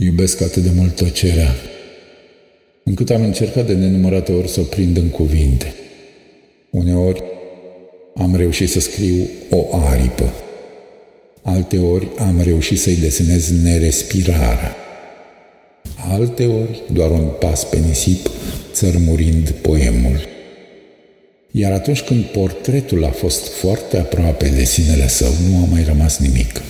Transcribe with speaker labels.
Speaker 1: Iubesc atât de mult tăcerea, încât am încercat de nenumărate ori să o prind în cuvinte. Uneori am reușit să scriu o aripă, alteori am reușit să-i desenez nerespirarea, alteori doar un pas pe nisip, țărmurind poemul. Iar atunci când portretul a fost foarte aproape de sinele său, nu a mai rămas nimic.